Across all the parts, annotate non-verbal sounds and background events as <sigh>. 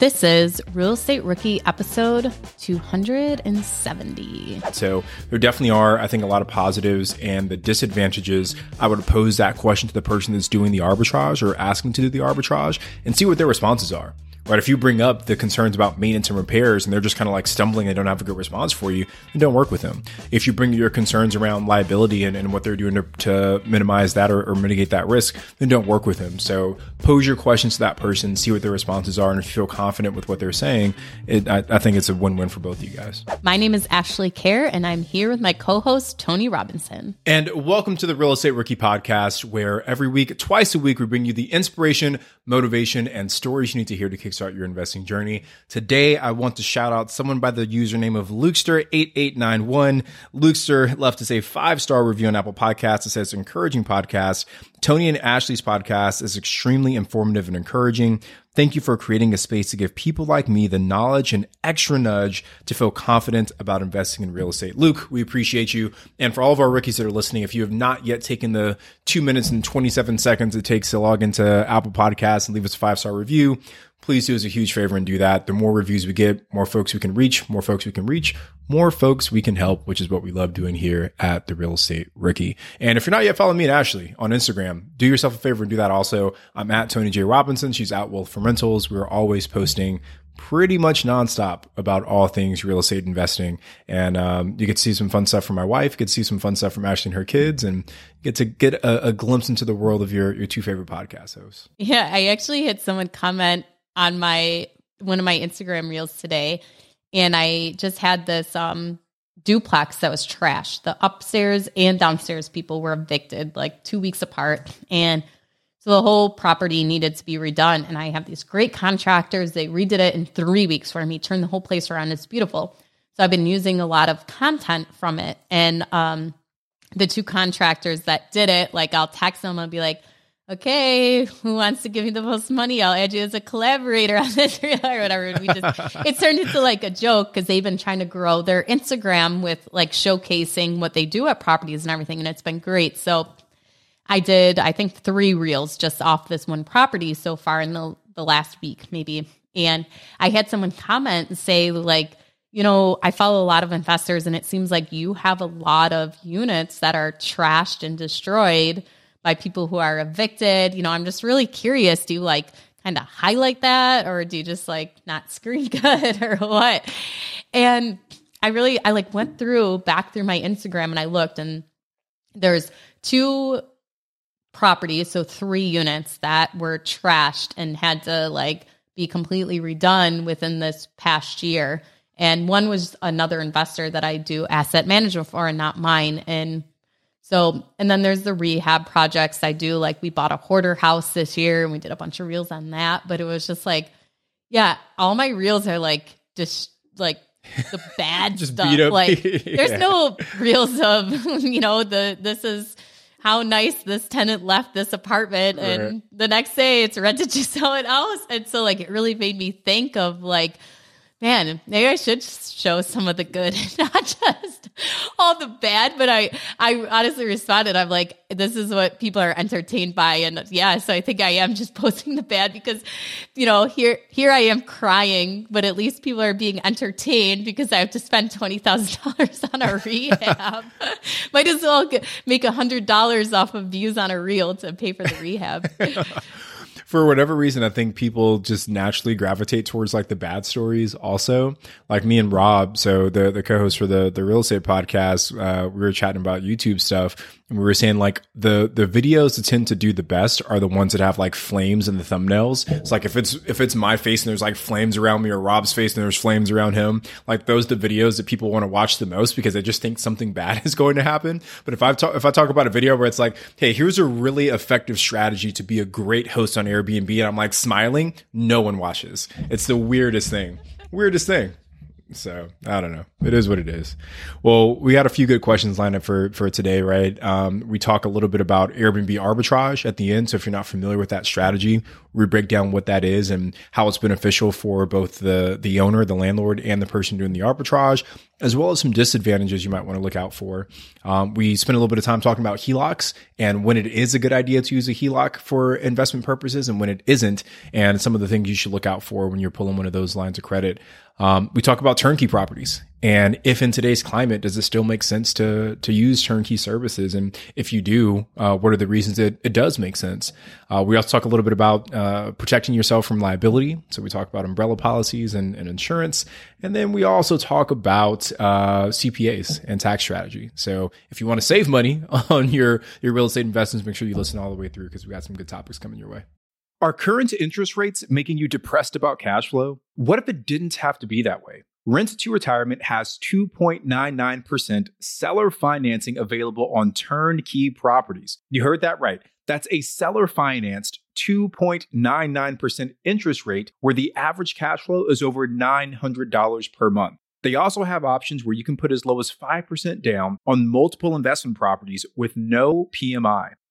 This is Real Estate Rookie episode 270. So there definitely are, I think, a lot of positives and the disadvantages. I would pose that question to the person that's doing the arbitrage or asking to do the arbitrage and see what their responses are right? If you bring up the concerns about maintenance and repairs and they're just kind of like stumbling, they don't have a good response for you, then don't work with them. If you bring your concerns around liability and, and what they're doing to, to minimize that or, or, mitigate that risk, then don't work with them. So pose your questions to that person, see what their responses are, and if you feel confident with what they're saying, it, I, I think it's a win-win for both of you guys. My name is Ashley Kerr, and I'm here with my co-host Tony Robinson. And welcome to the Real Estate Rookie Podcast, where every week, twice a week, we bring you the inspiration, motivation, and stories you need to hear to kickstart start your investing journey. Today, I want to shout out someone by the username of Lukester8891. Lukester left us a five star review on Apple Podcasts. It says encouraging podcast. Tony and Ashley's podcast is extremely informative and encouraging. Thank you for creating a space to give people like me the knowledge and extra nudge to feel confident about investing in real estate. Luke, we appreciate you. And for all of our rookies that are listening, if you have not yet taken the two minutes and 27 seconds it takes to log into Apple Podcasts and leave us a five star review, please do us a huge favor and do that. The more reviews we get, more folks we can reach, more folks we can reach, more folks we can help, which is what we love doing here at the Real Estate Rookie. And if you're not yet following me and Ashley on Instagram, do yourself a favor and do that also. I'm at Tony J. Robinson. She's at Wealth from Rentals. We're always posting pretty much nonstop about all things real estate investing. And um, you get to see some fun stuff from my wife, you get to see some fun stuff from Ashley and her kids, and get to get a, a glimpse into the world of your, your two favorite podcast hosts. Yeah, I actually had someone comment on my one of my Instagram reels today, and I just had this um duplex that was trashed. The upstairs and downstairs people were evicted like two weeks apart, and so the whole property needed to be redone. And I have these great contractors; they redid it in three weeks for me, turned the whole place around. It's beautiful. So I've been using a lot of content from it, and um, the two contractors that did it, like I'll text them and be like okay, who wants to give me the most money? I'll add you as a collaborator on this <laughs> or whatever. And we just, it turned into like a joke because they've been trying to grow their Instagram with like showcasing what they do at properties and everything. And it's been great. So I did, I think, three reels just off this one property so far in the, the last week, maybe. And I had someone comment and say, like, you know, I follow a lot of investors, and it seems like you have a lot of units that are trashed and destroyed by people who are evicted. You know, I'm just really curious. Do you like kind of highlight that or do you just like not screen <laughs> good or what? And I really, I like went through back through my Instagram and I looked and there's two properties, so three units that were trashed and had to like be completely redone within this past year. And one was another investor that I do asset management for and not mine. And so, and then there's the rehab projects I do. Like we bought a hoarder house this year and we did a bunch of reels on that. But it was just like, yeah, all my reels are like just like the <laughs> bad just stuff. Like <laughs> yeah. there's no reels of, <laughs> you know, the this is how nice this tenant left this apartment and right. the next day it's rented to sell it out. And so like it really made me think of like man, maybe I should show some of the good, <laughs> not just all the bad. But I, I honestly responded. I'm like, this is what people are entertained by, and yeah, so I think I am just <laughs> posting the bad because, you know, here, here I am crying, but at least people are being entertained because I have to spend twenty thousand dollars on a rehab. <laughs> Might as well make a hundred dollars off of views on a reel to pay for the rehab for whatever reason, I think people just naturally gravitate towards like the bad stories. Also, like me and Rob, so the the co-host for the the real estate podcast, uh, we were chatting about YouTube stuff, and we were saying like the the videos that tend to do the best are the ones that have like flames in the thumbnails. It's like if it's if it's my face and there's like flames around me, or Rob's face and there's flames around him, like those the videos that people want to watch the most because they just think something bad <laughs> is going to happen. But if I talk if I talk about a video where it's like, hey, here's a really effective strategy to be a great host on Airbnb and I'm like smiling, no one watches. It's the weirdest thing. Weirdest thing. So I don't know. It is what it is. Well, we had a few good questions lined up for for today, right? Um, we talk a little bit about Airbnb arbitrage at the end. So if you're not familiar with that strategy, we break down what that is and how it's beneficial for both the the owner, the landlord, and the person doing the arbitrage, as well as some disadvantages you might want to look out for. Um, we spent a little bit of time talking about HELOCs and when it is a good idea to use a HELOC for investment purposes and when it isn't, and some of the things you should look out for when you're pulling one of those lines of credit. Um, we talk about turnkey properties and if in today's climate, does it still make sense to to use turnkey services? And if you do, uh, what are the reasons it, it does make sense? Uh, we also talk a little bit about uh, protecting yourself from liability. So we talk about umbrella policies and, and insurance, and then we also talk about uh, CPAs and tax strategy. So if you want to save money <laughs> on your your real estate investments, make sure you listen all the way through because we got some good topics coming your way. Are current interest rates making you depressed about cash flow? What if it didn't have to be that way? Rent to Retirement has 2.99% seller financing available on turnkey properties. You heard that right. That's a seller financed 2.99% interest rate where the average cash flow is over $900 per month. They also have options where you can put as low as 5% down on multiple investment properties with no PMI.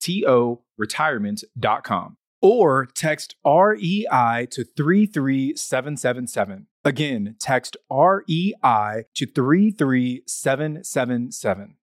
toretirement.com or text REI to 33777. Again, text REI to 33777.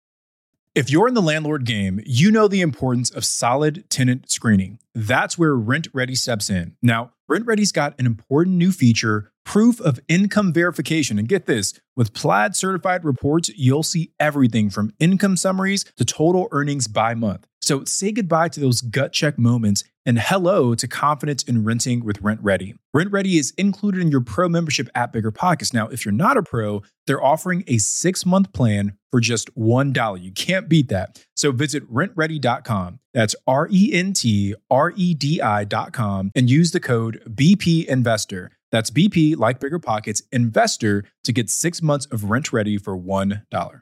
If you're in the landlord game, you know the importance of solid tenant screening. That's where RentRedi steps in. Now, RentRedi's got an important new feature proof of income verification. And get this with Plaid certified reports, you'll see everything from income summaries to total earnings by month. So say goodbye to those gut check moments and hello to confidence in renting with RentRedi. Rent Ready is included in your pro membership at Bigger Pockets. Now, if you're not a pro, they're offering a six month plan for just $1. You can't beat that. So visit rentredi.com. That's R E N T R E D I.com and use the code BP Investor. That's BP, like Bigger Pockets, Investor to get six months of RentRedi for $1.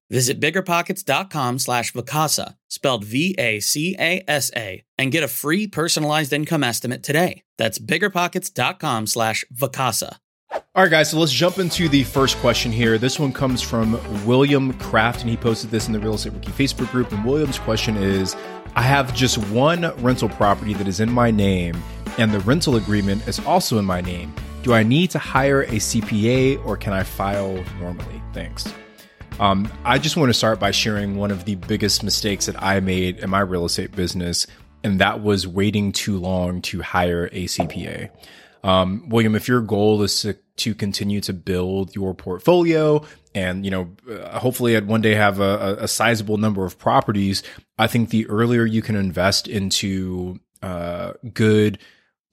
Visit biggerpockets.com slash Vacasa, spelled V-A-C-A-S-A, and get a free personalized income estimate today. That's biggerpockets.com slash Vacasa. All right, guys, so let's jump into the first question here. This one comes from William Kraft, and he posted this in the Real Estate Rookie Facebook group. And William's question is I have just one rental property that is in my name, and the rental agreement is also in my name. Do I need to hire a CPA or can I file normally? Thanks. Um, I just want to start by sharing one of the biggest mistakes that I made in my real estate business, and that was waiting too long to hire a CPA. Um, William, if your goal is to, to continue to build your portfolio and, you know, uh, hopefully at one day have a, a sizable number of properties, I think the earlier you can invest into uh, good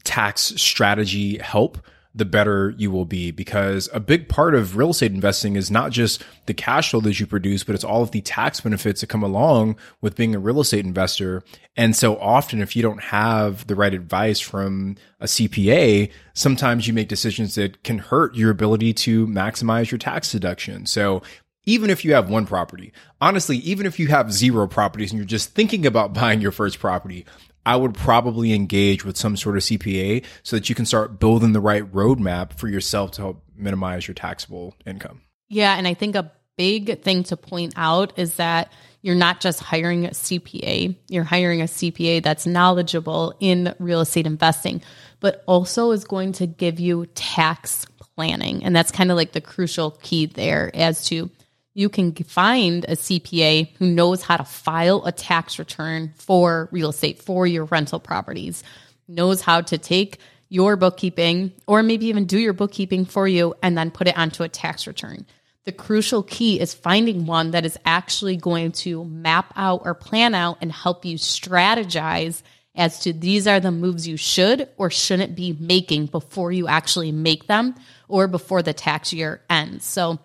tax strategy help, the better you will be because a big part of real estate investing is not just the cash flow that you produce, but it's all of the tax benefits that come along with being a real estate investor. And so often, if you don't have the right advice from a CPA, sometimes you make decisions that can hurt your ability to maximize your tax deduction. So even if you have one property, honestly, even if you have zero properties and you're just thinking about <laughs> buying your first property, I would probably engage with some sort of CPA so that you can start building the right roadmap for yourself to help minimize your taxable income. Yeah. And I think a big thing to point out is that you're not just hiring a CPA, you're hiring a CPA that's knowledgeable in real estate investing, but also is going to give you tax planning. And that's kind of like the crucial key there as to you can find a CPA who knows how to file a tax return for real estate, for your rental properties, knows how to take your bookkeeping or maybe even do your bookkeeping for you and then put it onto a tax return. The crucial key is finding one that is actually going to map out or plan out and help you strategize as to these are the moves you should or shouldn't be making before you actually make them or before the tax year ends. So,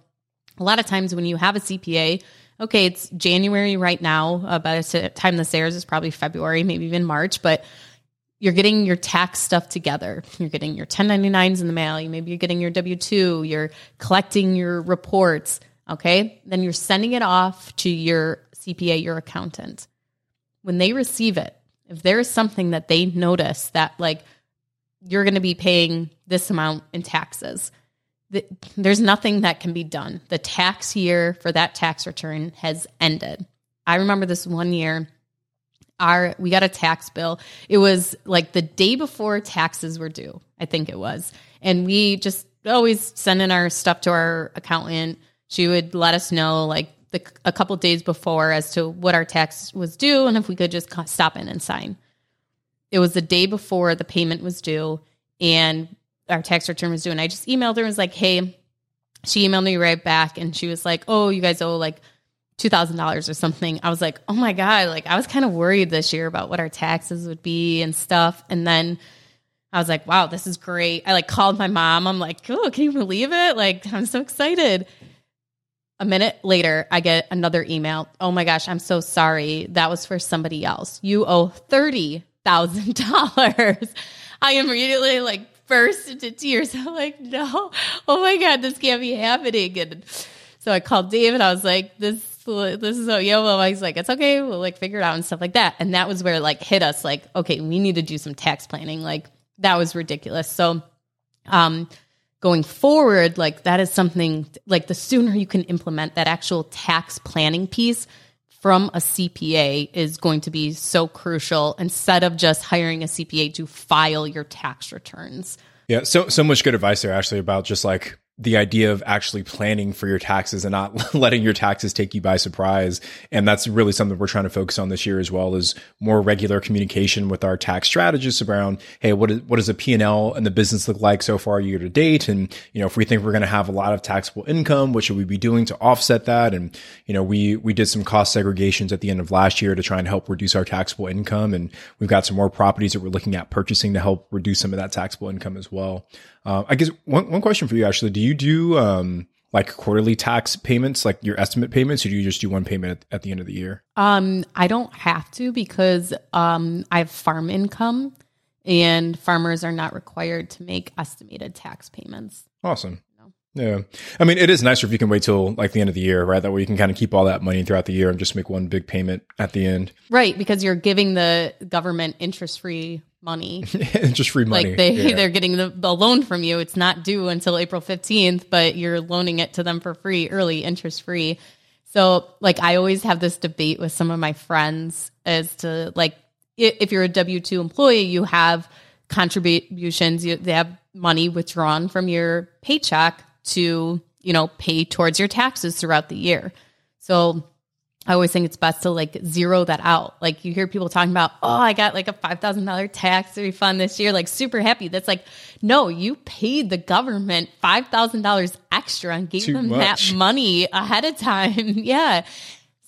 a lot of times when you have a CPA, okay, it's January right now. Uh, by the time this airs, it's probably February, maybe even March, but you're getting your tax stuff together. You're getting your 1099s in the mail. You, Maybe you're getting your W 2. You're collecting your reports. Okay. Then you're sending it off to your CPA, your accountant. When they receive it, if there is something that they notice that, like, you're going to be paying this amount in taxes, there's nothing that can be done. The tax year for that tax return has ended. I remember this one year our we got a tax bill. It was like the day before taxes were due, I think it was. And we just always send in our stuff to our accountant. She would let us know like the, a couple days before as to what our tax was due and if we could just stop in and sign. It was the day before the payment was due and our tax return was due. And I just emailed her and was like, hey, she emailed me right back and she was like, oh, you guys owe like $2,000 or something. I was like, oh my God, like I was kind of worried this year about what our taxes would be and stuff. And then I was like, wow, this is great. I like called my mom. I'm like, oh, can you believe it? Like, I'm so excited. A minute later, I get another email. Oh my gosh, I'm so sorry. That was for somebody else. You owe $30,000. <laughs> I immediately like burst into tears. <laughs> I'm like, no, oh my God, this can't be happening. And so I called Dave and I was like, this, this is, yeah, well, he's like, it's okay. We'll like figure it out and stuff like that. And that was where like hit us like, okay, we need to do some tax planning. Like that was ridiculous. So, um, going forward, like that is something like the sooner you can implement that actual tax planning piece from a CPA is going to be so crucial instead of just hiring a CPA to file your tax returns. Yeah, so so much good advice there actually about just like the idea of actually planning for your taxes and not <laughs> letting your taxes take you by surprise. And that's really something we're trying to focus on this year as well is more regular communication with our tax strategists around, Hey, what, is, what does the P&L and the business look like so far year to date? And, you know, if we think we're going to have a lot of taxable income, what should we be doing to offset that? And, you know, we, we did some cost segregations at the end of last year to try and help reduce our taxable income. And we've got some more properties that we're looking at purchasing to help reduce some of that taxable income as well. Uh, I guess one, one question for you, actually, do you do, um, like quarterly tax payments, like your estimate payments, or do you just do one payment at, at the end of the year? Um, I don't have to because um, I have farm income, and farmers are not required to make estimated tax payments. Awesome. Yeah. I mean, it is nicer if you can wait till like the end of the year, right? That way you can kind of keep all that money throughout the year and just make one big payment at the end. Right. Because you're giving the government interest free money. <laughs> interest free money. Like they, yeah. they're getting the, the loan from you. It's not due until April 15th, but you're loaning it to them for free, early interest free. So like I always have this debate with some of my friends as to like, if you're a W 2 employee, you have contributions, you, they have money withdrawn from your paycheck to, you know, pay towards your taxes throughout the year. So I always think it's best to like zero that out. Like you hear people talking about, oh, I got like a $5,000 tax refund this year, like super happy. That's like, no, you paid the government $5,000 extra and gave Too them much. that money ahead of time. <laughs> yeah.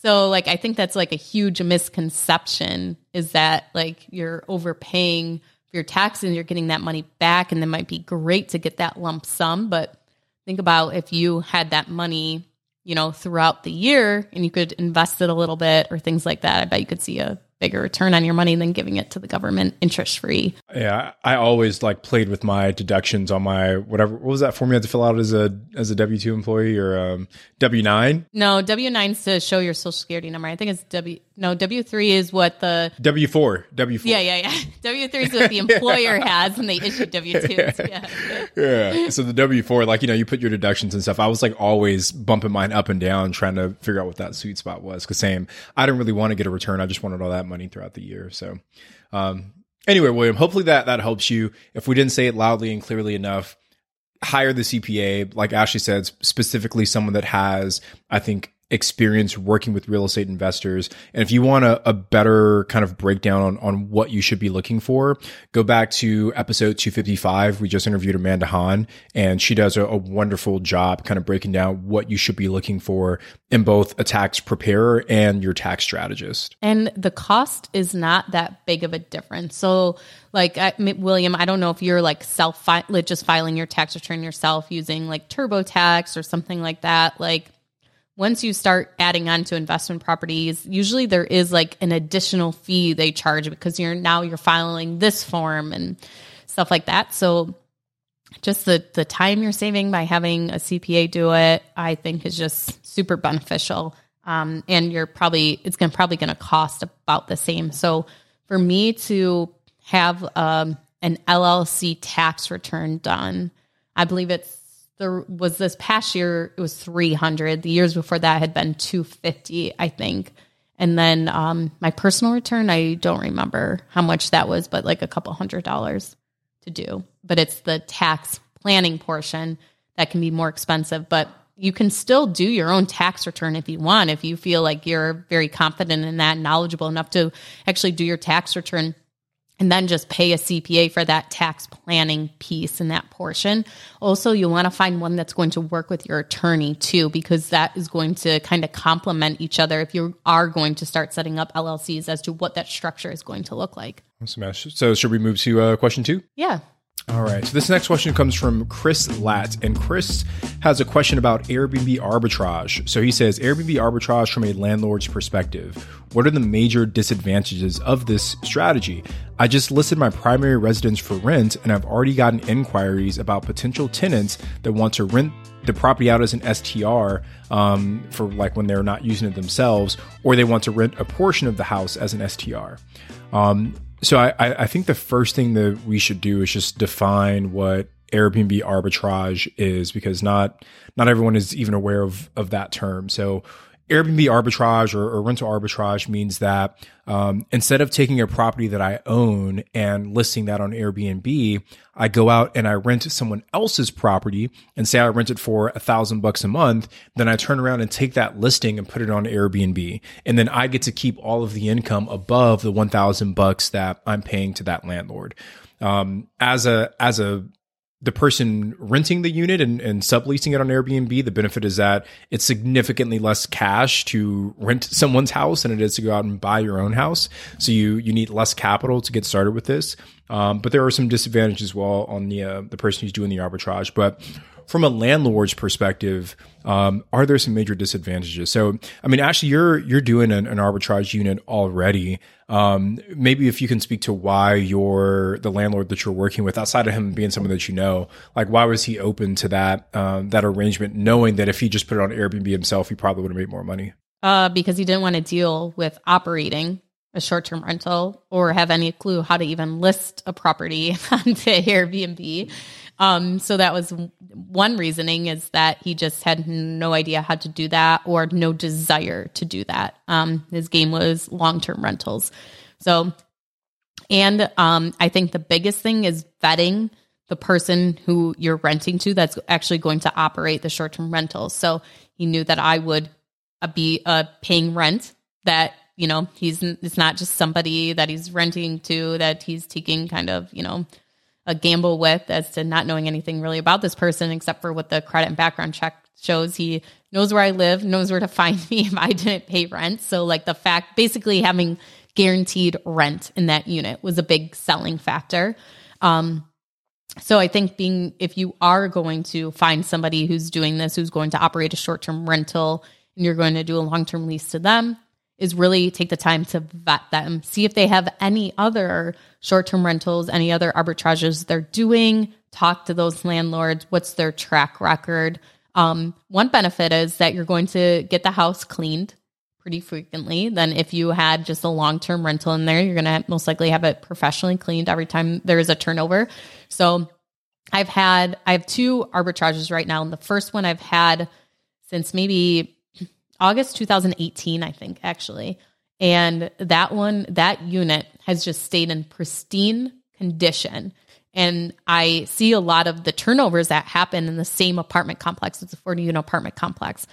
So like, I think that's like a huge misconception is that like you're overpaying for your taxes and you're getting that money back. And that might be great to get that lump sum, but Think about if you had that money, you know, throughout the year and you could invest it a little bit or things like that. I bet you could see a bigger return on your money than giving it to the government interest free. Yeah, I always like played with my deductions on my whatever. What was that form you had to fill out as a as a W two employee or um, W nine? No, W nine to show your social security number. I think it's W. No, W three is what the W four. W four. Yeah, yeah, yeah. <laughs> W three is what the <laughs> employer has, and they issue W twos. <laughs> Yeah. yeah. So the W four, like you know, you put your deductions and stuff. I was like always bumping mine up and down, trying to figure out what that sweet spot was. Because same, I didn't really want to get a return. I just wanted all that money throughout the year. So, um, anyway, William, hopefully that that helps you. If we didn't say it loudly and clearly enough, hire the CPA, like Ashley said, specifically someone that has, I think, experience working with real estate investors. And if you want a, a, better kind of breakdown on, on what you should be looking for, go back to episode 255. We just interviewed Amanda Han and she does a, a wonderful job kind of breaking down what you should be looking for in both a tax preparer and your tax strategist. And the cost is not that big of a difference. So like I, William, I don't know if you're like self like just filing your tax return yourself using like TurboTax or something like that. Like once you start adding on to investment properties, usually there is like an additional fee they charge because you're now you're filing this form and stuff like that. So just the the time you're saving by having a CPA do it, I think is just super beneficial. Um, and you're probably it's going probably going to cost about the same. So for me to have um, an LLC tax return done, I believe it's there was this past year it was 300 the years before that had been 250 i think. And then um, my personal return i don't remember how much that was but like a couple hundred dollars to do. But it's the tax planning portion that can be more expensive. But you can still do your own tax return if you want if you feel like you're very confident in that knowledgeable enough to actually do your tax return and then just pay a CPA for that tax planning piece and that portion. Also, you want to find one that's going to work with your attorney too, because that is going to kind of complement each other if you are going to start setting up LLCs as to what that structure is going to look like. Awesome. So, should we move to uh, question two? Yeah. All right. So this next question comes from Chris Latt, and Chris has a question about Airbnb arbitrage. So he says Airbnb arbitrage from a landlord's perspective. What are the major disadvantages of this strategy? I just listed my primary residence for rent, and I've already gotten inquiries about potential tenants that want to rent the property out as an STR um, for like when they're not using it themselves, or they want to rent a portion of the house as an STR. Um, so I, I think the first thing that we should do is just define what Airbnb arbitrage is because not not everyone is even aware of of that term. So Airbnb arbitrage or, or rental arbitrage means that um, instead of taking a property that I own and listing that on Airbnb, I go out and I rent someone else's property and say I rent it for a thousand bucks a month. Then I turn around and take that listing and put it on Airbnb. And then I get to keep all of the income above the 1000 bucks that I'm paying to that landlord. Um, as a, as a the person renting the unit and, and subleasing it on Airbnb, the benefit is that it's significantly less cash to rent someone's house than it is to go out and buy your own house. So you you need less capital to get started with this. Um, but there are some disadvantages as well on the uh, the person who's doing the arbitrage. But from a landlord's perspective, um, are there some major disadvantages? So, I mean, actually, you're you're doing an, an arbitrage unit already. Um, maybe if you can speak to why you're the landlord that you're working with, outside of him being someone that you know, like why was he open to that um, that arrangement, knowing that if he just put it on Airbnb himself, he probably would have made more money? Uh, because he didn't want to deal with operating a short term rental or have any clue how to even list a property <laughs> onto Airbnb. Um, so that was one reasoning is that he just had no idea how to do that or no desire to do that. Um, his game was long term rentals. So, and um, I think the biggest thing is vetting the person who you're renting to that's actually going to operate the short term rentals. So he knew that I would uh, be uh, paying rent that you know he's it's not just somebody that he's renting to that he's taking kind of you know a gamble with as to not knowing anything really about this person except for what the credit and background check shows. He knows where I live, knows where to find <laughs> me if I didn't pay rent. So, like the fact, basically having guaranteed rent in that unit was a big selling factor. Um, so I think being if you are going to find somebody who's doing this, who's going to operate a short term rental, and you're going to do a long term lease to them, is really take the time to vet them, see if they have any other short term rentals, any other arbitrages they're doing, talk to those landlords. What's their track record? Um, one benefit is that you're going to get the house cleaned pretty frequently. Then, if you had just a long term rental in there, you're going to most likely have it professionally cleaned every time there is a turnover. So, I've had, I have two arbitrages right now. And the first one I've had since maybe August 2018, I think, actually. And that one, that unit has just stayed in pristine condition. And I see a lot of the turnovers that happen in the same apartment complex. It's a 40 unit apartment complex.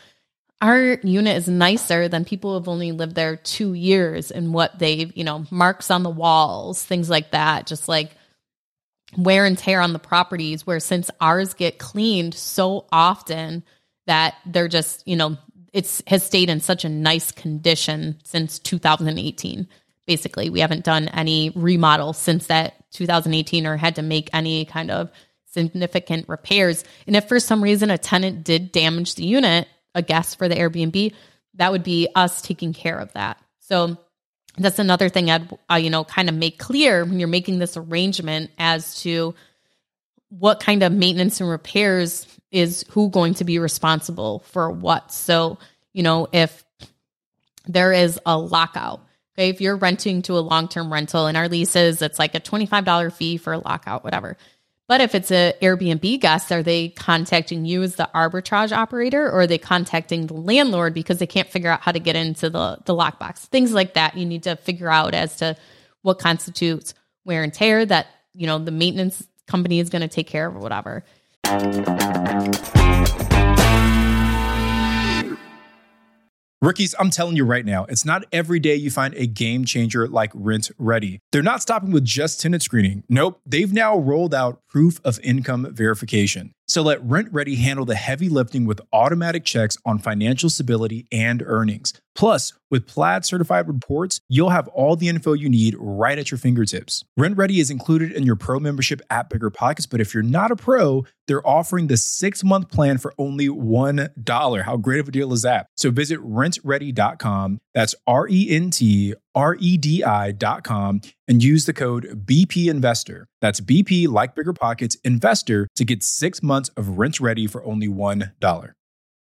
our unit is nicer than people who've only lived there two years and what they've, you know, marks on the walls, things like that, just like wear and tear on the properties. Where since ours get cleaned so often that they're just, you know, it's has stayed in such a nice condition since 2018. Basically, we haven't done any remodel since that 2018 or had to make any kind of significant repairs. And if for some reason a tenant did damage the unit, a guest for the Airbnb, that would be us taking care of that. So that's another thing I'd uh, you know kind of make clear when you're making this arrangement as to what kind of maintenance and repairs is who going to be responsible for what. So, you know, if there is a lockout, okay, if you're renting to a long-term rental in our leases, it's like a $25 fee for a lockout, whatever. But if it's an Airbnb guest, are they contacting you as the arbitrage operator or are they contacting the landlord because they can't figure out how to get into the, the lockbox? Things like that you need to figure out as to what constitutes wear and tear that, you know, the maintenance company is going to take care of or whatever. Rookies, I'm telling you right now, it's not every day you find a game changer like RentRedi. They're not stopping with just tenant screening. Nope, they've now rolled out proof of income verification. So let RentRedi handle the heavy lifting with automatic checks on financial stability and earnings. Plus, with Plaid certified reports, you'll have all the info you need right at your fingertips. RentRedi is included in your pro membership at Bigger Pockets, but if you're not a pro, they're offering the six month plan for only $1. How great of a deal is that? So visit rentredi.com. That's R E N T R E D I.com and use the code BP Investor. That's BP, like Bigger Pockets, Investor to get six months of RentRedi for only $1.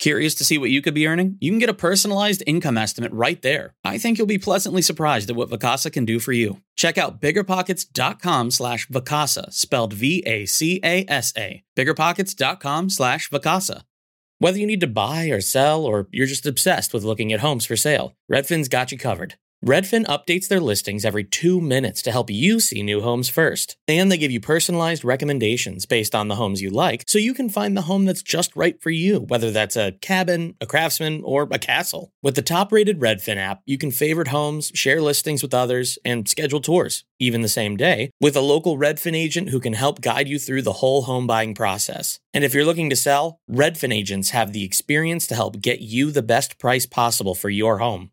Curious to see what you could be earning? You can get a personalized income estimate right there. I think you'll be pleasantly surprised at what Vacasa can do for you. Check out biggerpockets.com slash Vacasa, spelled V-A-C-A-S-A. Biggerpockets.com slash Vacasa. Whether you need to buy or sell, or you're just obsessed with looking at homes for sale, Redfin's got you covered. Redfin updates their listings every two minutes to help you see new homes first. And they give you personalized recommendations based on the homes you like, so you can find the home that's just right for you, whether that's a cabin, a craftsman, or a castle. With the top rated Redfin app, you can favorite homes, share listings with others, and schedule tours, even the same day, with a local Redfin agent who can help guide you through the whole home buying process. And if you're looking to sell, Redfin agents have the experience to help get you the best price possible for your home.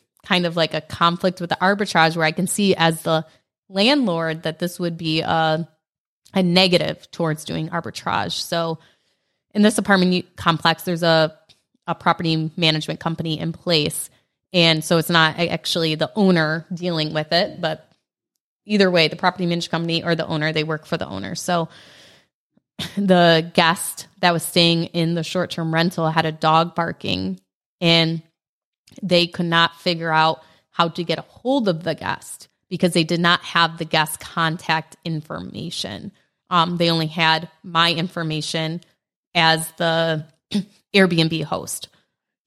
kind of like a conflict with the arbitrage where I can see as the landlord that this would be a, a negative towards doing arbitrage. So in this apartment complex, there's a, a property management company in place. And so it's not actually the owner dealing with it, but either way, the property management company or the owner, they work for the owner. So <laughs> the guest that was staying in the short term rental had a dog barking and they could not figure out how to get a hold of the guest because they did not have the guest contact information. Um, they only had my information as the <clears throat> Airbnb host.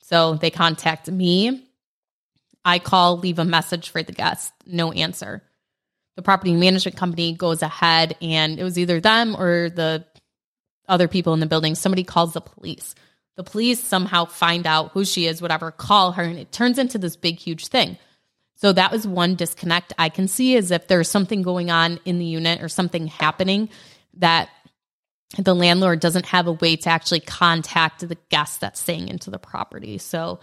So they contact me. I call, leave a message for the guest, no answer. The property management company goes ahead and it was either them or the other people in the building. Somebody calls the police. The police somehow find out who she is, whatever, call her, and it turns into this big, huge thing. So that was one disconnect I can see is if there's something going on in the unit or something happening that the landlord doesn't have a way to actually contact the guest that's staying into the property. So,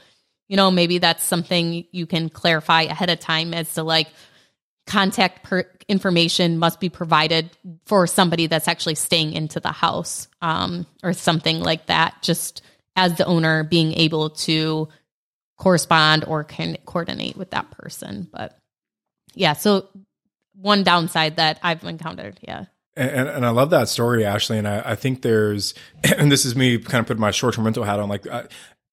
you know, maybe that's something you can clarify ahead of time as to like, contact per- information must be provided for somebody that's actually staying into the house um, or something like that. Just as the owner being able to correspond or can coordinate with that person. But yeah, so one downside that I've encountered. Yeah. And, and, I love that story, Ashley. And I, I, think there's, <clears throat> and this is me kind of putting my short term rental hat on. Like, I,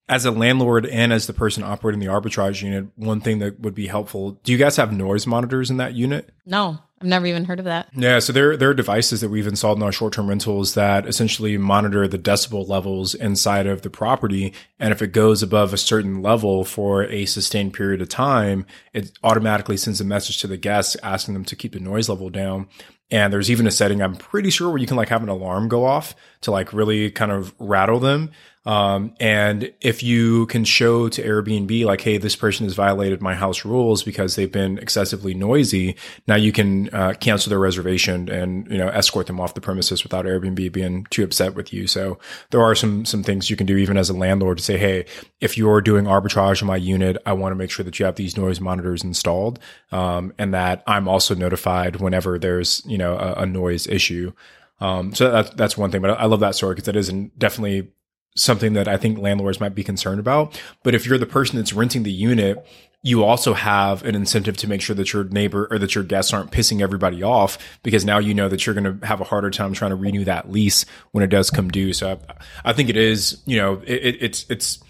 as a landlord and as the person operating the arbitrage unit, one thing that would be helpful. Do you guys have noise monitors in that unit? No, I've never even heard of that. Yeah, so there there are devices that we've installed in our short term rentals that essentially monitor the decibel levels inside of the property, and if it goes above a certain level for a sustained period of time, it automatically sends a message to the guests asking them to keep the noise level down. And there's even a setting I'm pretty sure where you can like have an alarm go off to like really kind of rattle them. Um, and if you can show to Airbnb, like, hey, this person has violated my house rules because they've been excessively noisy, now you can uh, cancel their reservation and, you know, escort them off the premises without Airbnb being too upset with you. So there are some, some things you can do even as a landlord to say, hey, if you're doing arbitrage in my unit, I want to make sure that you have these noise monitors installed. Um, and that I'm also notified whenever there's, you know, a, a noise issue. Um, so that's, that's one thing, but I love that story because that is definitely something that I think landlords might be concerned about. But if you're the person that's renting the unit, you also have an incentive to make sure that your neighbor or that your guests aren't pissing everybody off because now you know that you're going to have a harder time trying to renew that lease when it does come due. So I, I think it is, you know, it, it's, it's,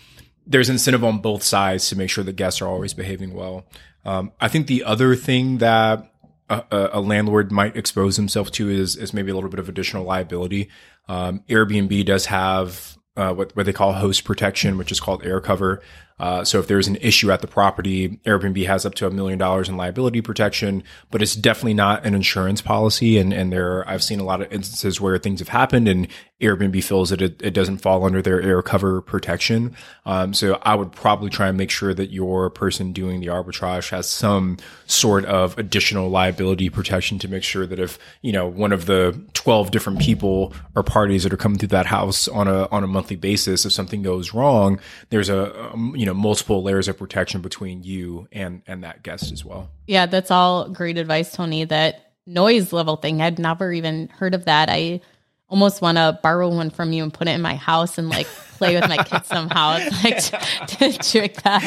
there's incentive on both sides to make sure that guests are always behaving well. Um, I think the other thing that a, a, landlord might expose himself to is, is maybe a little bit of additional liability. Um, Airbnb does have uh, what, what they call host protection, which is called air cover. Uh, so if there's an issue at the property, Airbnb has up to a million dollars in liability protection, but it's definitely not an insurance policy. And, and there, I've seen a lot of instances where things have happened and Airbnb feels that it, it doesn't fall under their air cover protection. Um, so I would probably try and make sure that your person doing the arbitrage has some sort of additional liability protection to make sure that if, you know, one of the 12 different people or parties that are coming through that house on a, on a monthly basis, if something goes wrong, there's a, a you know, know multiple layers of protection between you and and that guest as well. Yeah, that's all great advice, Tony. That noise level thing, I'd never even heard of that. I almost want to borrow one from you and put it in my house and like play with my <laughs> kids somehow. It's like to, <laughs> to trick that.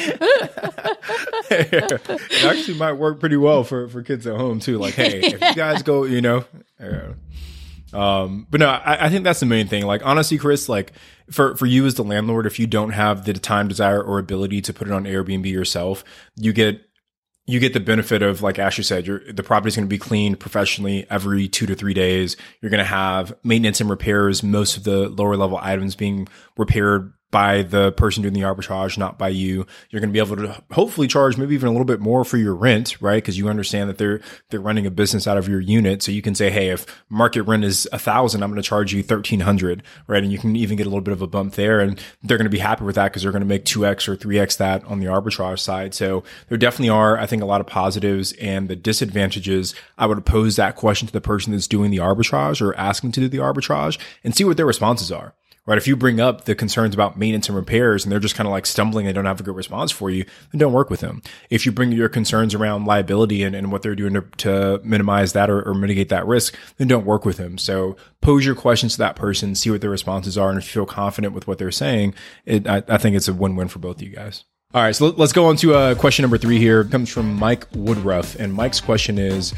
it actually might work pretty well for for kids at home too. Like, hey, if you <laughs> guys go, you know. Uh, Um, but no, I, I, think that's the main thing. Like, honestly, Chris, like for, for you as the landlord, if you don't have the time, desire, or ability to put it on Airbnb yourself, you get, you get the benefit of, like Ashley said, your, the property's going to be cleaned professionally every two to three days. You're going to have maintenance and repairs, most of the lower level items being repaired by the person doing the arbitrage, not by you. You're going to be able to hopefully charge maybe even a little bit more for your rent, right? Because you understand that they're they're running a business out of your unit, so you can say, hey, if market rent is a thousand, I'm going to charge you thirteen hundred, right? And you can even get a little bit of a bump there, and they're going to be happy with that because they're going to make two x or three x that on the arbitrage side. So there definitely are, I think, a lot of positives and the disadvantages. I would pose that question to the person that's doing the arbitrage or asking to do the arbitrage and see what their responses are right? If you bring up the concerns about maintenance and repairs and they're just kind of like stumbling and don't have a good response for you, then don't work with them. If you bring your concerns around liability and, and what they're doing to, to minimize that or, or, mitigate that risk, then don't work with them. So pose your questions to that person, see what their responses are. And if you feel confident with what they're saying, it, I, I think it's a win-win for both of you guys. All right, so let's go on to uh, question number three here. It comes from Mike Woodruff. And Mike's question is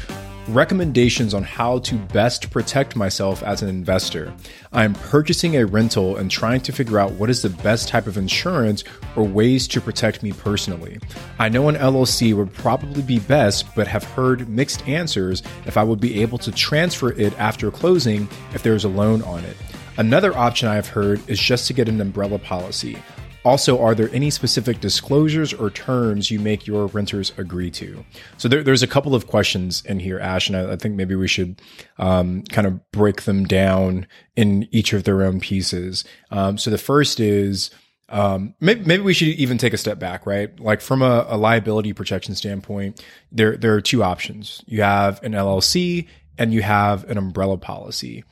recommendations on how to best protect myself as an investor. I am purchasing a rental and trying to figure out what is the best type of insurance or ways to protect me personally. I know an LLC would probably be best, but have heard mixed answers if I would be able to transfer it after closing if there is a loan on it. Another option I have heard is just to get an umbrella policy. Also, are there any specific disclosures or terms you make your renters agree to? So there, there's a couple of questions in here, Ash, and I, I think maybe we should um, kind of break them down in each of their own pieces. Um, so the first is um, maybe, maybe, we should even take a step back, right? Like from a, a liability protection standpoint, there there are two options. You have an LLC and you have an umbrella policy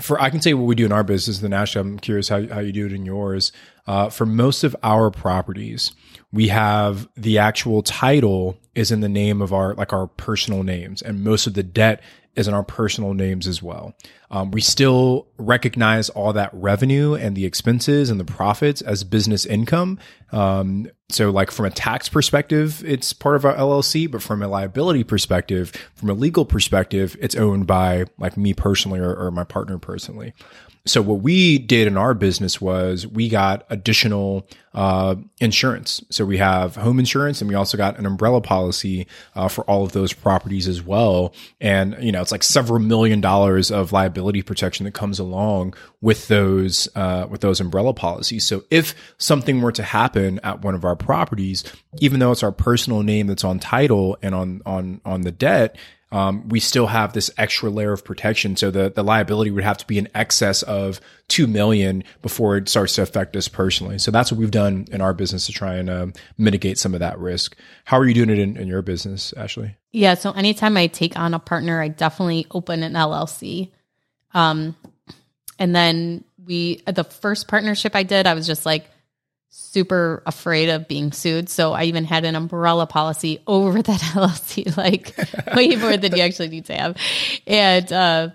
for I can say what we do in our business. Then Ashley, I'm curious how how you do it in yours. Uh, for most of our properties, we have the actual title is in the name of our like our personal names, and most of the debt is in our personal names as well. Um, we still recognize all that revenue and the expenses and the profits as business income. Um, so, like from a tax perspective, it's part of our LLC, but from a liability perspective, from a legal perspective, it's owned by like me personally or, or my partner personally. So what we did in our business was we got additional uh, insurance. So we have home insurance, and we also got an umbrella policy uh, for all of those properties as well. And you know, it's like several million dollars of liability protection that comes along with those uh, with those umbrella policies. So if something were to happen at one of our properties, even though it's our personal name that's on title and on on on the debt, um, we still have this extra layer of protection. So the, the liability would have to be in excess of two million before it starts to affect us personally. So that's what we've done in our business to try and um, mitigate some of that risk. How are you doing it in, in your business, Ashley? Yeah. So anytime I take on a partner, I definitely open an LLC. Um, and then we, the first partnership I did, I was just like, super afraid of being sued. So I even had an umbrella policy <laughs> over that <laughs> LLC, like way more than you actually need to have. And, uh,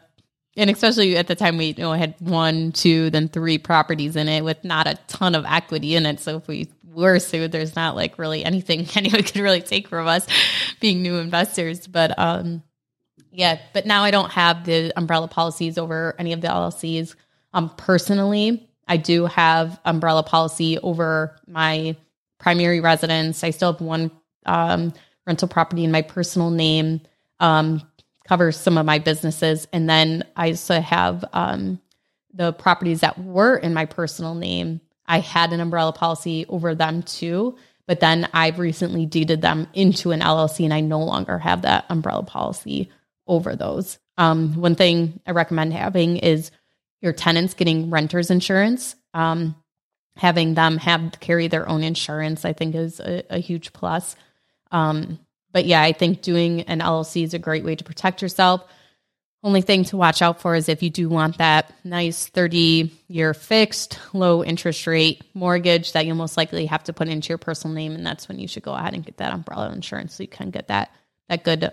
and especially at the time we you know had one, two, then three properties in it with not a ton of equity in it. So if we were sued, there's not like really anything <laughs> anyone could really take from us being new investors. But um yeah, but now I don't have the umbrella policies over any of the LLCs. Um personally, I do have umbrella policy over my primary residence. I still have one um, rental property in my personal name, um, covers some of my businesses. And then I also have um, the properties that were in my personal name. I had an umbrella policy over them too, but then I've recently deeded them into an LLC and I no longer have that umbrella policy over those. Um, one thing I recommend having is your tenants getting renters insurance. Um, having them have carry their own insurance, I think, is a, a huge plus. Um, but yeah, I think doing an LLC is a great way to protect yourself. Only thing to watch out for is if you do want that nice 30 year fixed, low interest rate mortgage that you'll most likely have to put into your personal name. And that's when you should go ahead and get that umbrella insurance so you can get that, that good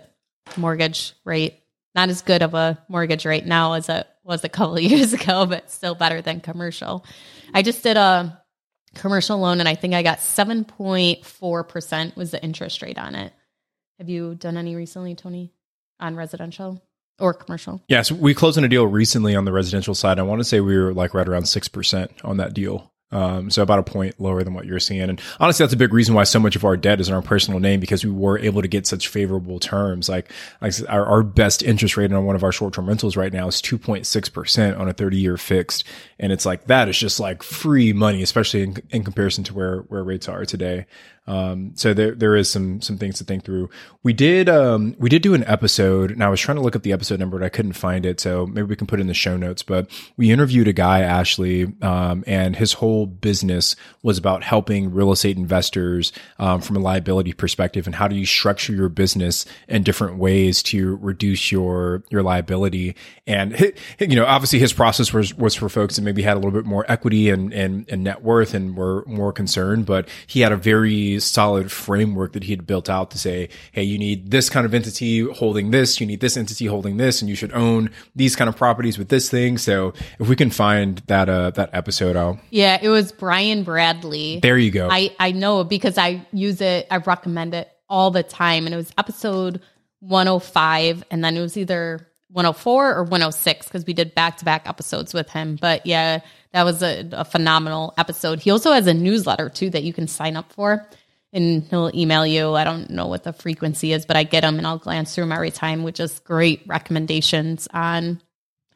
mortgage rate. Not as good of a mortgage rate now as it was a couple <laughs> years ago, but still better than commercial. I just did a commercial loan and I think I got 7.4% was the interest rate on it. Have you done any recently, Tony, on residential? or commercial. Yes, we closed on a deal recently on the residential side. I want to say we were like right around 6% on that deal. Um, so about a point lower than what you're seeing. And honestly, that's a big reason why so much of our debt is in our personal name because we were able to get such favorable terms. Like, like our, our best interest rate on one of our short-term rentals right now is 2.6% on a 30 year fixed. And it's like, that is just like free money, especially in, in comparison to where, where rates are today. Um, so there there is some some things to think through. We did um, we did do an episode, and I was trying to look up the episode number, but I couldn't find it. So maybe we can put it in the show notes. But we interviewed a guy, Ashley, um, and his whole business was about helping real estate investors um, from a liability perspective, and how do you structure your business in different ways to reduce your your liability. And you know, obviously, his process was was for folks that maybe had a little bit more equity and and, and net worth and were more concerned, but he had a very solid framework that he had built out to say, hey, you need this kind of entity holding this, you need this entity holding this, and you should own these kind of properties with this thing. So if we can find that uh that episode, I'll Yeah, it was Brian Bradley. There you go. I I know because I use it, I recommend it all the time. And it was episode 105, and then it was either 104 or 106 because we did back to back episodes with him. But yeah, that was a, a, phenomenal episode. He also has a newsletter too that you can sign up for and he'll email you. I don't know what the frequency is, but I get them and I'll glance through them every time with just great recommendations on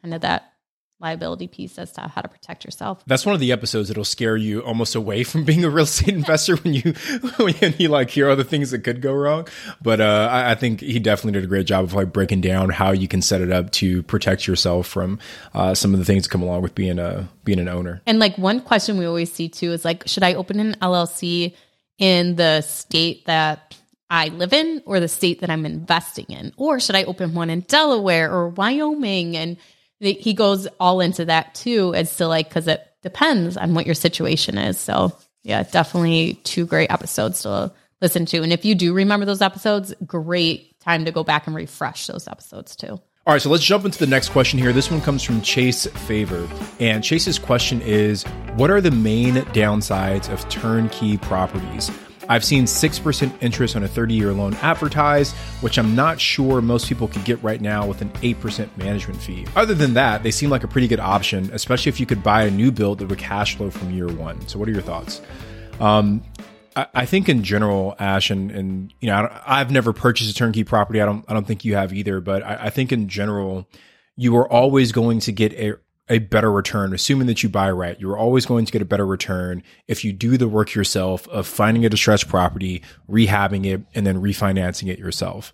kind of that liability piece as to how to protect yourself. That's one of the episodes that'll scare you almost away <laughs> from being a real estate investor when you <laughs> when you like hear all the things that could go wrong. But uh, I, I, think he definitely did a great job of like breaking down how you can set it up to protect yourself from uh, some of the things that come along with being a being an owner. And like one question we always see too is like, should I open an LLC? In the state that I live in or the state that I'm investing in? Or should I open one in Delaware or Wyoming? And he goes all into that too as to like because it depends on what your situation is. So yeah, definitely two great episodes to listen to. And if you do remember those episodes, great time to go back and refresh those episodes too. All right, so let's jump into the next question here. This one comes from Chase Favor. And Chase's question is What are the main downsides of turnkey properties? I've seen 6% interest on a 30 year loan advertised, which I'm not sure most people could get right now with an 8% management fee. Other than that, they seem like a pretty good option, especially if you could buy a new build that would cash flow from year one. So, what are your thoughts? Um, I, think in general, Ash, and, and you know, I have never purchased a turnkey property. I don't, I don't think you have either. But I, I think in general, you are always going to get a a better return, assuming that you buy right. You're always going to get a better return if you do the work yourself of finding a distressed property, rehabbing it, and then refinancing it yourself.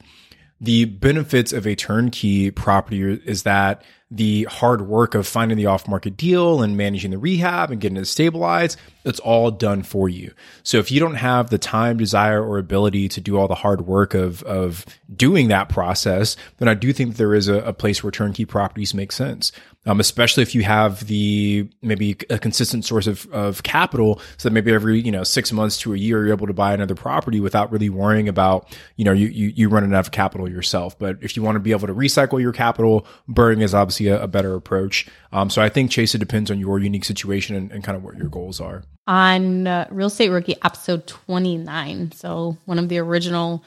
The benefits of a turnkey property is that the hard work of finding the off market deal and managing the rehab and getting it stabilized, it's all done for you. So if you don't have the time, desire, or ability to do all the hard work of, of doing that process, then I do think there is a, a place where turnkey properties make sense. Um, especially if you have the maybe a consistent source of, of capital so that maybe every you know six months to a year you're able to buy another property without really worrying about you know you you, you running out of capital yourself but if you want to be able to recycle your capital BRRRRing is obviously a, a better approach. Um, so I think Chase, it depends on your unique situation and, and kind of what your goals are. On uh, Real Estate Rookie episode 29, so one of the original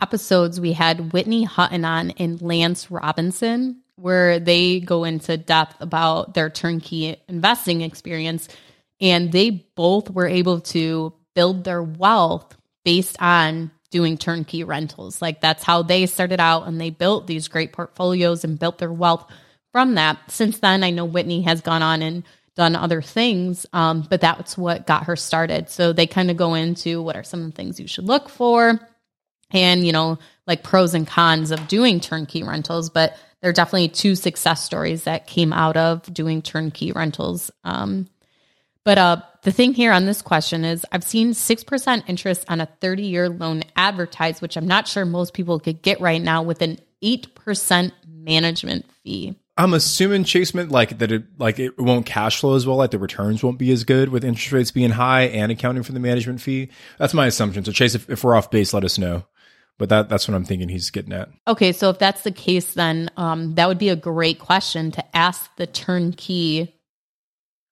episodes, we had Whitney Hutten on and Lance Robinson, where they go into depth about their turnkey investing experience. And they both were able to build their wealth based on doing turnkey rentals. Like that's how they started out and they built these great portfolios and built their wealth from that. Since then, I know Whitney has gone on and done other things, um, but that's what got her started. So they kind of go into what are some of the things you should look for and, you know, like pros and cons of doing turnkey rentals. But there are definitely two success stories that came out of doing turnkey rentals. Um, but uh, the thing here on this question is I've seen 6% interest on a 30 year loan advertised, which I'm not sure most people could get right now with an 8% management fee. I'm assuming Chase meant like that it like it won't cash flow as well, like the returns won't be as good with interest rates being high and accounting for the management fee. That's my assumption. So Chase, if, if we're off base, let us know. But that that's what I'm thinking he's getting at. Okay, so if that's the case, then um, that would be a great question to ask the turnkey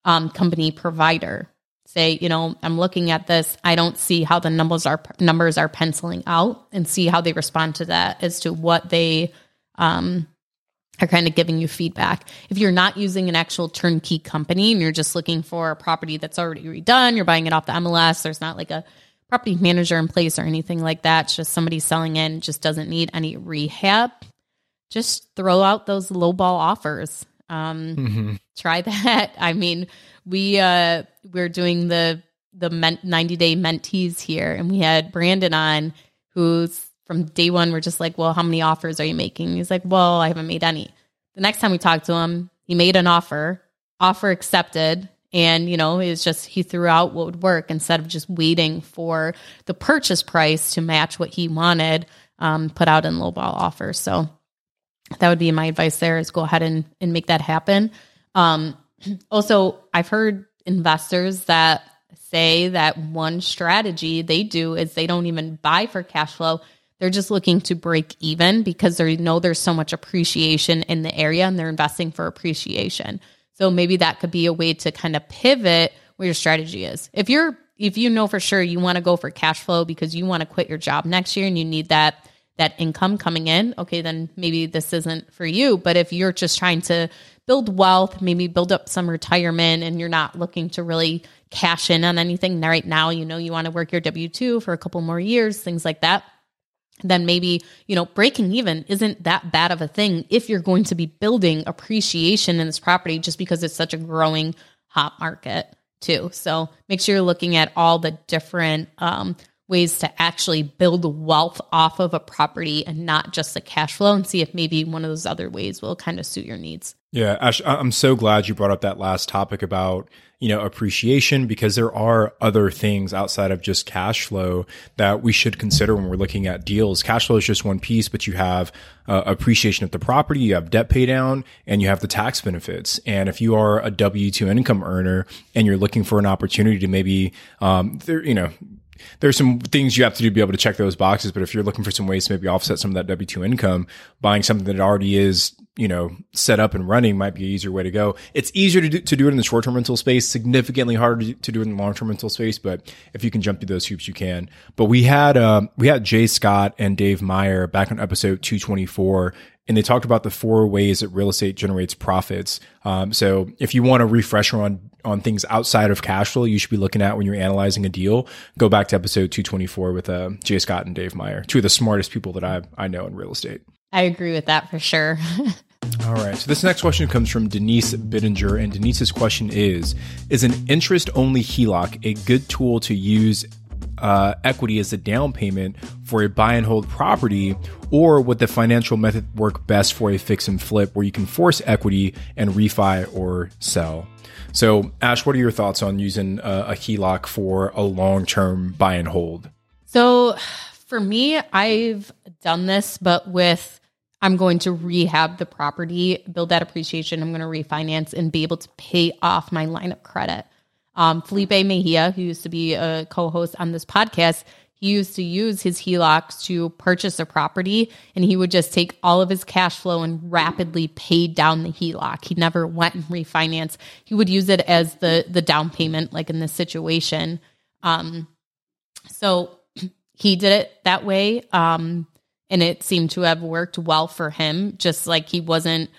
um, company provider. Say, you know, I'm looking at this. I don't see how the numbers are numbers are penciling out, and see how they respond to that as to what they um, are kind of giving you feedback. If you're not using an actual turnkey company and you're just looking for a property that's already redone, you're buying it off the MLS, there's not like a property manager in place or anything like that. It's just somebody selling in, just doesn't need any rehab. Just throw out those lowball offers. Um, mm-hmm. Try <laughs> that. I mean, we uh, we're doing the the 90 day mentees here, and we had Brandon on, who's from day one, we're just like, well, how many offers are you making? He's like, well, I haven't made any. The next time we talked to him, he made an offer, offer accepted. And, you know, it's just he threw out what would work instead of just waiting for the purchase price to match what he wanted, um, put out in lowball offers. So that would be my advice there is go ahead and, and make that happen. Um, <clears throat> also, I've heard investors that say that one strategy they do is they don't even buy for cash flow they're just looking to break even because they know there's so much appreciation in the area and they're investing for appreciation. So maybe that could be a way to kind of pivot where your strategy is. If you're if you know for sure you want to go for cash flow because you want to quit your job next year and you need that that income coming in, okay, then maybe this isn't for you. But if you're just trying to build wealth, maybe build up some retirement and you're not looking to really cash in on anything right now, you know you want to work your W2 for a couple more years, things like that then maybe, you know, breaking even isn't that bad of a thing if you're going to be building appreciation in this property just because it's such a growing hot market too. So make sure you're looking at all the different um, ways to actually build wealth off of a property and not just the cash flow and see if maybe one of those other ways will kind of suit your needs. Yeah, Ash, I'm so glad you brought up that last topic about, you know, appreciation because there are other things outside of just cash flow that we should consider when we're looking at deals. Cash flow is just one piece, but you have uh, appreciation of the property, you have debt pay down, and you have the tax benefits. And if you are a W-2 income earner and you're looking for an opportunity to maybe, um, there, you know, there's some things you have to do to be able to check those boxes. But if you're looking for some ways to maybe offset some of that W two income, buying something that already is you know set up and running might be an easier way to go. It's easier to do, to do it in the short term rental space, significantly harder to, do it in the long term rental space. But if you can jump through those hoops, you can. But we had um, we had Jay Scott and Dave Meyer back on episode 224 and they talked about the four ways that real estate generates profits. Um, so if you want a refresher on on things outside of cash flow, you should be looking at when you're analyzing a deal. Go back to episode 224 with uh, Jay Scott and Dave Meyer, two of the smartest people that I I know in real estate. I agree with that for sure. <laughs> All right. So this next question comes from Denise Bittinger, and Denise's question is: Is an interest-only HELOC a good tool to use uh, equity as a down payment for a buy and hold property, or would the financial method work best for a fix and flip where you can force equity and refi or sell? So, Ash, what are your thoughts on using a, a HELOC for a long term buy and hold? So, for me, I've done this, but with I'm going to rehab the property, build that appreciation. I'm going to refinance and be able to pay off my line of credit. Um, Felipe Mejia, who used to be a co host on this podcast, he used to use his HELOCs to purchase a property and he would just take all of his cash flow and rapidly pay down the HELOC. He never went and refinanced. He would use it as the the down payment, like in this situation. Um, so <clears throat> he did it that way. Um, and it seemed to have worked well for him, just like he wasn't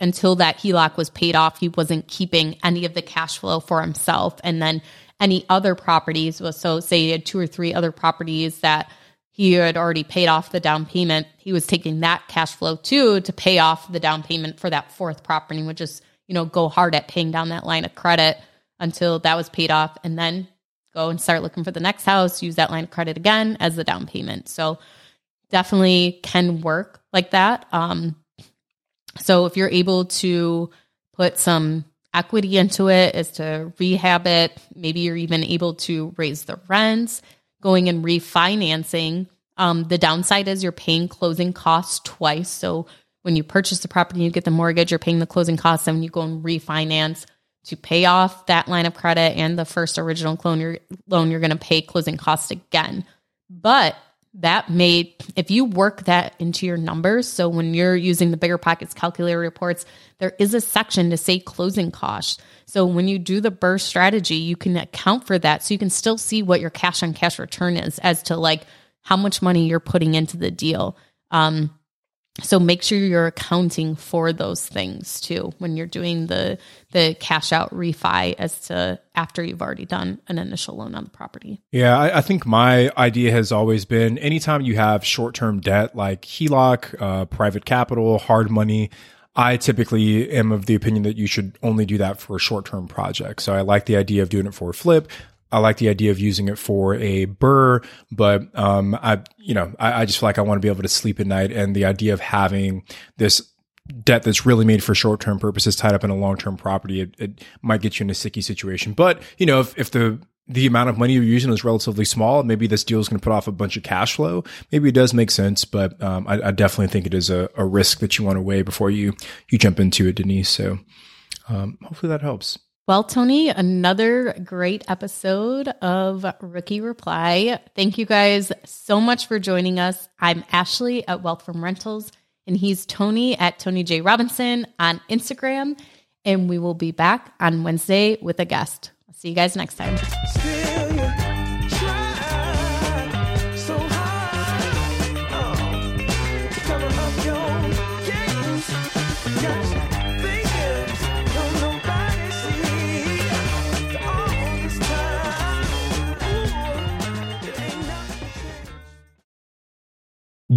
until that HELOC was paid off, he wasn't keeping any of the cash flow for himself. And then any other properties was so say he had two or three other properties that he had already paid off the down payment. He was taking that cash flow too to pay off the down payment for that fourth property, which is, you know, go hard at paying down that line of credit until that was paid off and then go and start looking for the next house, use that line of credit again as the down payment. So definitely can work like that. Um, so if you're able to put some equity into it, is to rehab it, maybe you're even able to raise the rents, going and refinancing. Um, the downside is you're paying closing costs twice. So when you purchase the property, you get the mortgage, you're paying the closing costs, and when you go and refinance to pay off that line of credit and the first original loan, you're, loan, you're going to pay closing costs again. But that made if you work that into your numbers so when you're using the BiggerPockets calculator reports there is a section to say closing costs. So when you do the BRRRR strategy you can account for that so you can still see what your cash on cash return is as to like how much money you're putting into the deal. Um, so make sure you're accounting for those things too when you're doing the the cash out refi as to after you've already done an initial loan on the property yeah i, I think my idea has always been anytime you have short-term debt like heloc uh, private capital hard money I typically am of the opinion that you should only do that for a short term project. So I like the idea of doing it for a flip. I like the idea of using it for a BRRRR, but um, I, you know, I, I just feel like I want to be able to sleep at night, and the idea of having this debt that's really made for short term purposes tied up in a long term property, it, it, might get you in a sticky situation. But you know, if, if the the amount of money you're using is relatively small, maybe this deal is going to put off a bunch of cash flow. Maybe it does make sense, but um, I, I, definitely think it is a, a, risk that you want to weigh before you you jump into it, Denise. So um, hopefully that helps. Well, Tony, another great episode of Rookie Reply. Thank you guys so much for joining us. I'm Ashley at Wealth from Rentals, and he's Tony at Tony J. Robinson on Instagram. And we will be back on Wednesday with a guest. I'll see you guys next time.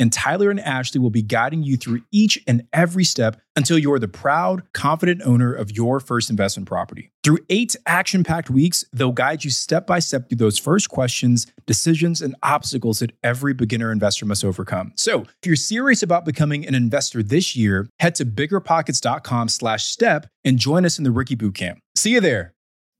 and Tyler and Ashley will be guiding you through each and every step until you're the proud, confident owner of your first investment property. Through eight action packed weeks, they'll guide you step by step through those first questions, decisions, and obstacles that every beginner investor must overcome. So if you're serious about becoming an investor this year, head to biggerpockets.com slash step and join us in the Rookie Bootcamp. See you there.